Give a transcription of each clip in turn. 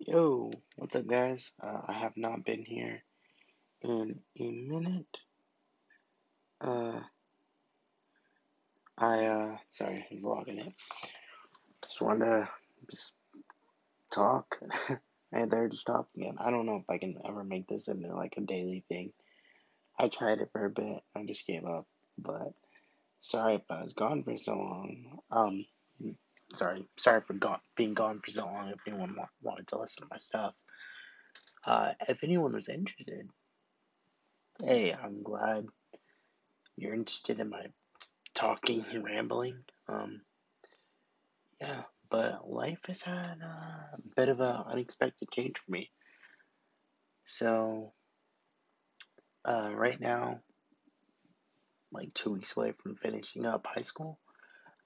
Yo, what's up, guys? Uh, I have not been here in a minute. Uh, I, uh, sorry, I'm vlogging it. Just wanted to just talk. and they're just talking again. I don't know if I can ever make this into like a daily thing. I tried it for a bit, I just gave up. But sorry if I was gone for so long. Um, sorry, sorry for gone, being gone for so long. If anyone wa- wanted to listen to my stuff. Uh, if anyone was interested, hey, I'm glad you're interested in my talking and rambling. Um, yeah, but life has had a bit of an unexpected change for me. So, uh, right now, like two weeks away from finishing up high school,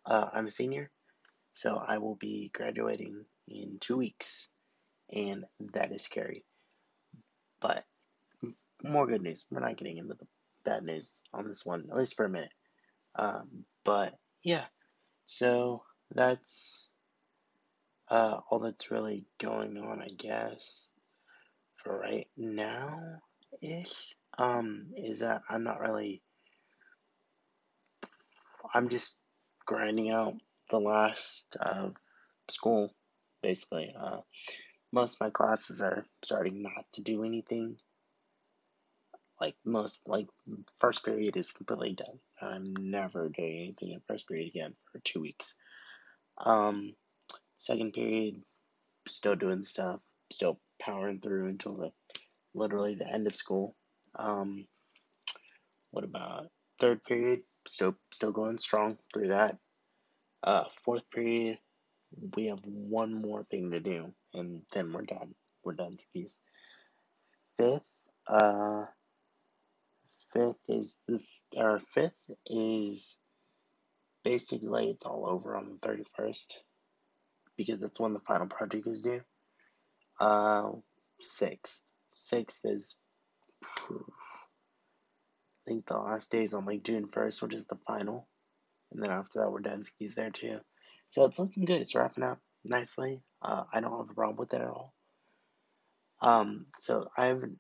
uh, I'm a senior, so I will be graduating in two weeks, and that is scary. But more good news. We're not getting into the bad news on this one, at least for a minute. Um, but yeah, so that's uh, all that's really going on, I guess, for right now ish. Um, is that I'm not really. I'm just grinding out the last of school, basically. Uh, most of my classes are starting not to do anything. Like most, like first period is completely done. I'm never doing anything in first period again for two weeks. Um, second period, still doing stuff, still powering through until the literally the end of school. Um, what about third period? Still, still going strong through that. Uh, fourth period, we have one more thing to do, and then we're done. We're done skis. Fifth, uh, fifth is this. Our fifth is basically it's all over on the thirty first, because that's when the final project is due. Uh, sixth, sixth is. I think the last day is on like June 1st, which is the final. And then after that, we're done skis there too. So it's looking good. It's wrapping up nicely. Uh, I don't have a problem with it at all. Um, so I haven't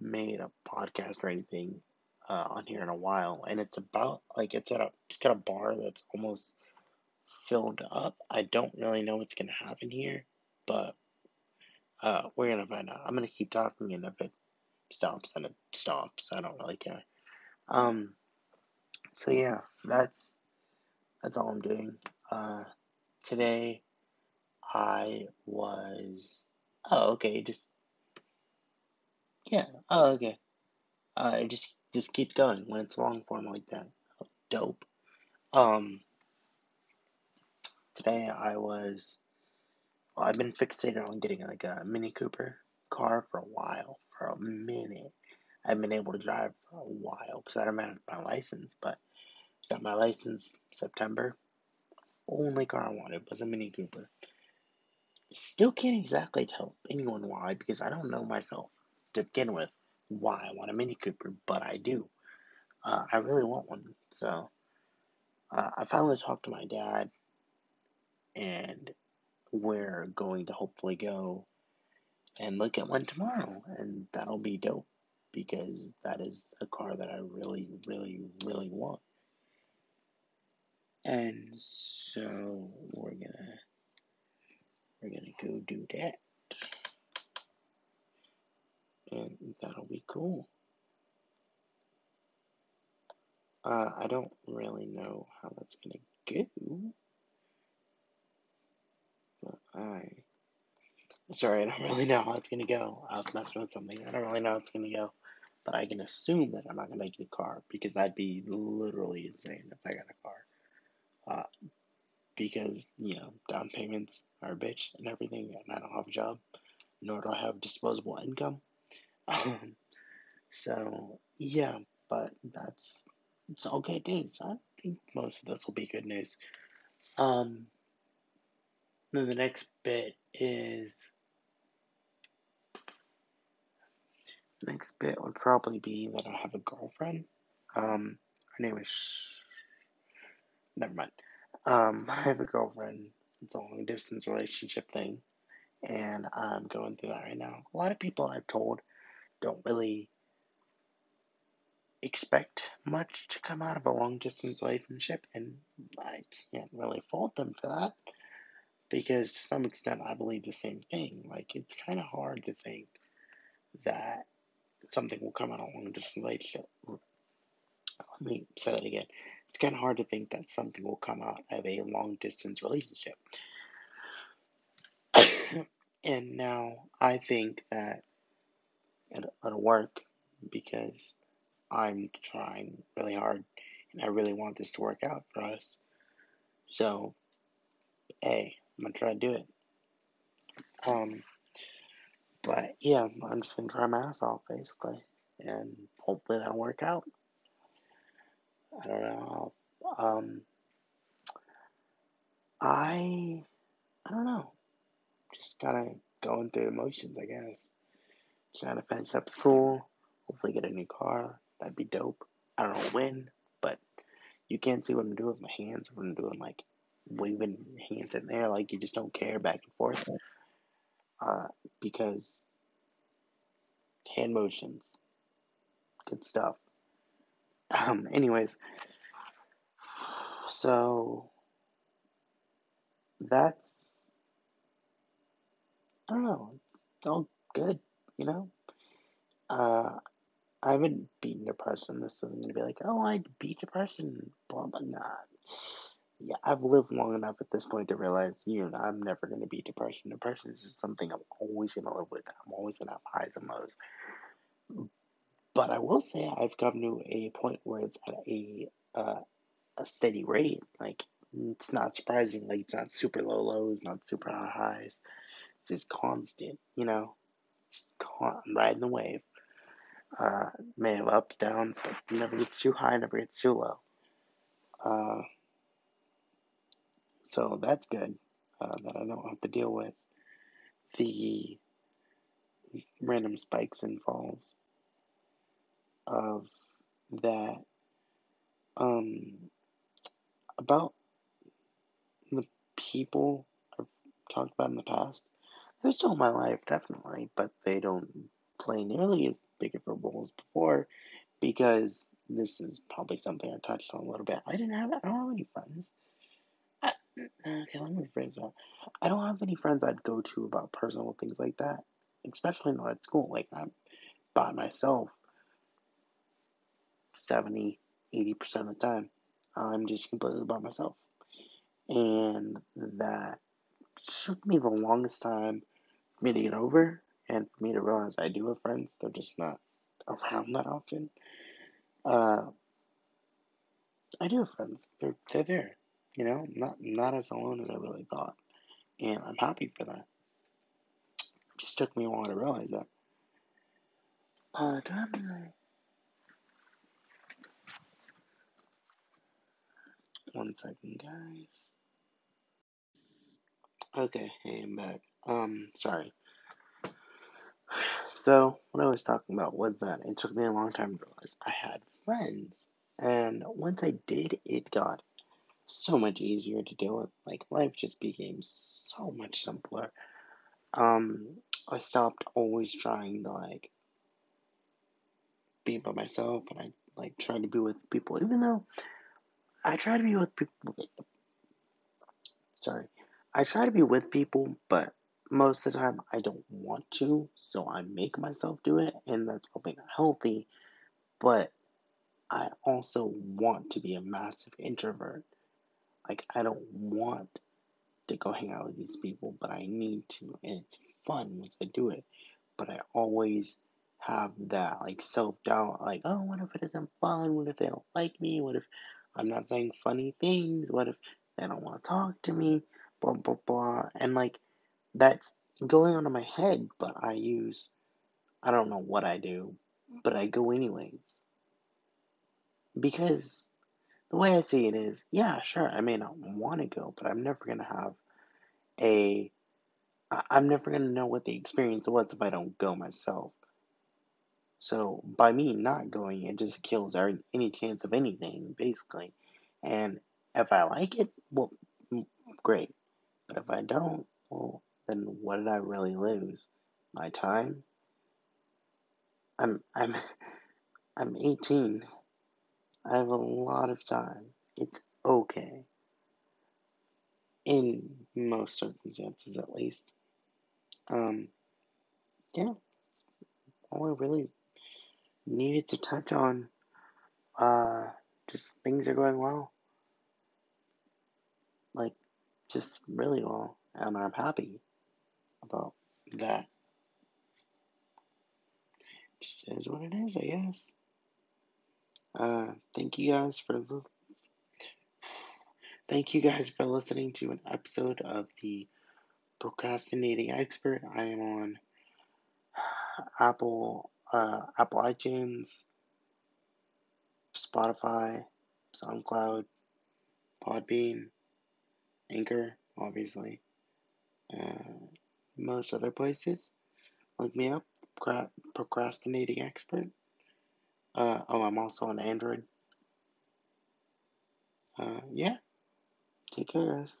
made a podcast or anything uh, on here in a while, and it's about like it's at a it's got a bar that's almost filled up. I don't really know what's gonna happen here, but uh, we're gonna find out. I'm gonna keep talking, and if it stops, then it stops. I don't really care. Um, so yeah, that's that's all I'm doing. Uh, today I was oh okay, just yeah, oh okay. Uh, it just just keeps going when it's long form like that. Oh, dope. Um, today I was well, I've been fixated on getting like a Mini Cooper car for a while, for a minute. I've been able to drive for a while because I don't have my license, but got my license September. Only car I wanted was a Mini Cooper. Still can't exactly tell anyone why because I don't know myself to begin with why I want a Mini Cooper, but I do. Uh, I really want one, so uh, I finally talked to my dad, and we're going to hopefully go and look at one tomorrow, and that'll be dope because that is a car that I really, really, really want. And so we're gonna we're gonna go do that. And that'll be cool. Uh, I don't really know how that's gonna go. But I sorry, I don't really know how it's gonna go. I was messing with something. I don't really know how it's gonna go. But I can assume that I'm not gonna get a car because that'd be literally insane if I got a car. Uh, because, you know, down payments are a bitch and everything, and I don't have a job, nor do I have disposable income. Um, so, yeah, but that's it's all good news. I think most of this will be good news. Um, then the next bit is next bit would probably be that I have a girlfriend. Um, her name is. Never mind. Um, I have a girlfriend. It's a long distance relationship thing, and I'm going through that right now. A lot of people I've told don't really expect much to come out of a long distance relationship, and I can't really fault them for that because to some extent I believe the same thing. Like, it's kind of hard to think that something will come out of a long distance relationship. Let me say that again. It's kind of hard to think that something will come out of a long distance relationship. and now I think that it'll, work because I'm trying really hard and I really want this to work out for us. So, hey, I'm gonna try to do it. Um, but yeah, I'm just gonna try my ass off basically, and hopefully that'll work out. I don't know. Um, I I don't know. Just kind of going through the motions, I guess. Trying to finish up school. Hopefully get a new car. That'd be dope. I don't know when, but you can't see what I'm doing with my hands. What I'm doing, like waving hands in there, like you just don't care back and forth. Uh, because hand motions, good stuff. Um, anyways, so that's I don't know. It's all good, you know. Uh, I haven't beaten depression. This isn't gonna be like, oh, I beat depression, blah blah. blah. Yeah, I've lived long enough at this point to realize, you know, I'm never gonna beat depression. Depression is just something I'm always gonna live with. I'm always gonna have highs and lows. But I will say I've come to a point where it's at a uh, a steady rate. Like it's not surprising. Like it's not super low lows, not super high highs. It's just constant. You know, just con- riding the wave. Uh, may have ups, downs, but never gets too high, never gets too low. Uh, so that's good uh, that I don't have to deal with the random spikes and falls of that. Um, about the people I've talked about in the past, they're still in my life, definitely, but they don't play nearly as big of a role as before because this is probably something I touched on a little bit. I didn't have, I don't have any friends. Okay, let me rephrase that. I don't have any friends I'd go to about personal things like that, especially not at school. Like, I'm by myself 70, 80% of the time. I'm just completely by myself. And that took me the longest time for me to get over and for me to realize I do have friends. They're just not around that often. Uh, I do have friends. They're, they're there. You know, not not as alone as I really thought. And I'm happy for that. It just took me a while to realize that. Uh, do I have any... One second, guys. Okay, hey, I'm back. Um, sorry. So, what I was talking about was that it took me a long time to realize I had friends. And once I did, it got so much easier to deal with. Like, life just became so much simpler. Um, I stopped always trying to, like, be by myself and I, like, tried to be with people, even though I try to be with people. Sorry. I try to be with people, but most of the time I don't want to, so I make myself do it, and that's probably not healthy. But I also want to be a massive introvert. Like, I don't want to go hang out with these people, but I need to, and it's fun once I do it. But I always have that, like, self doubt, like, oh, what if it isn't fun? What if they don't like me? What if I'm not saying funny things? What if they don't want to talk to me? Blah, blah, blah. And, like, that's going on in my head, but I use, I don't know what I do, but I go anyways. Because the way I see it is, yeah, sure, I may not want to go, but I'm never going to have a, I'm never going to know what the experience was if I don't go myself. So by me not going, it just kills any chance of anything, basically. And if I like it, well, great. But if I don't, well, then what did I really lose? My time? I'm I'm I'm 18. I have a lot of time. It's okay. In most circumstances, at least. Um, yeah. All I really needed to touch on. Uh, just things are going well. Like, just really well. And I'm happy about that. Just is what it is, I guess. Uh, thank you guys for the. thank you guys for listening to an episode of the Procrastinating Expert. I am on Apple, uh, Apple iTunes, Spotify, SoundCloud, Podbean, Anchor, obviously, uh, most other places. Look me up, Procrastinating Expert. Uh, oh, I'm also on Android. Uh, yeah. Take care, guys.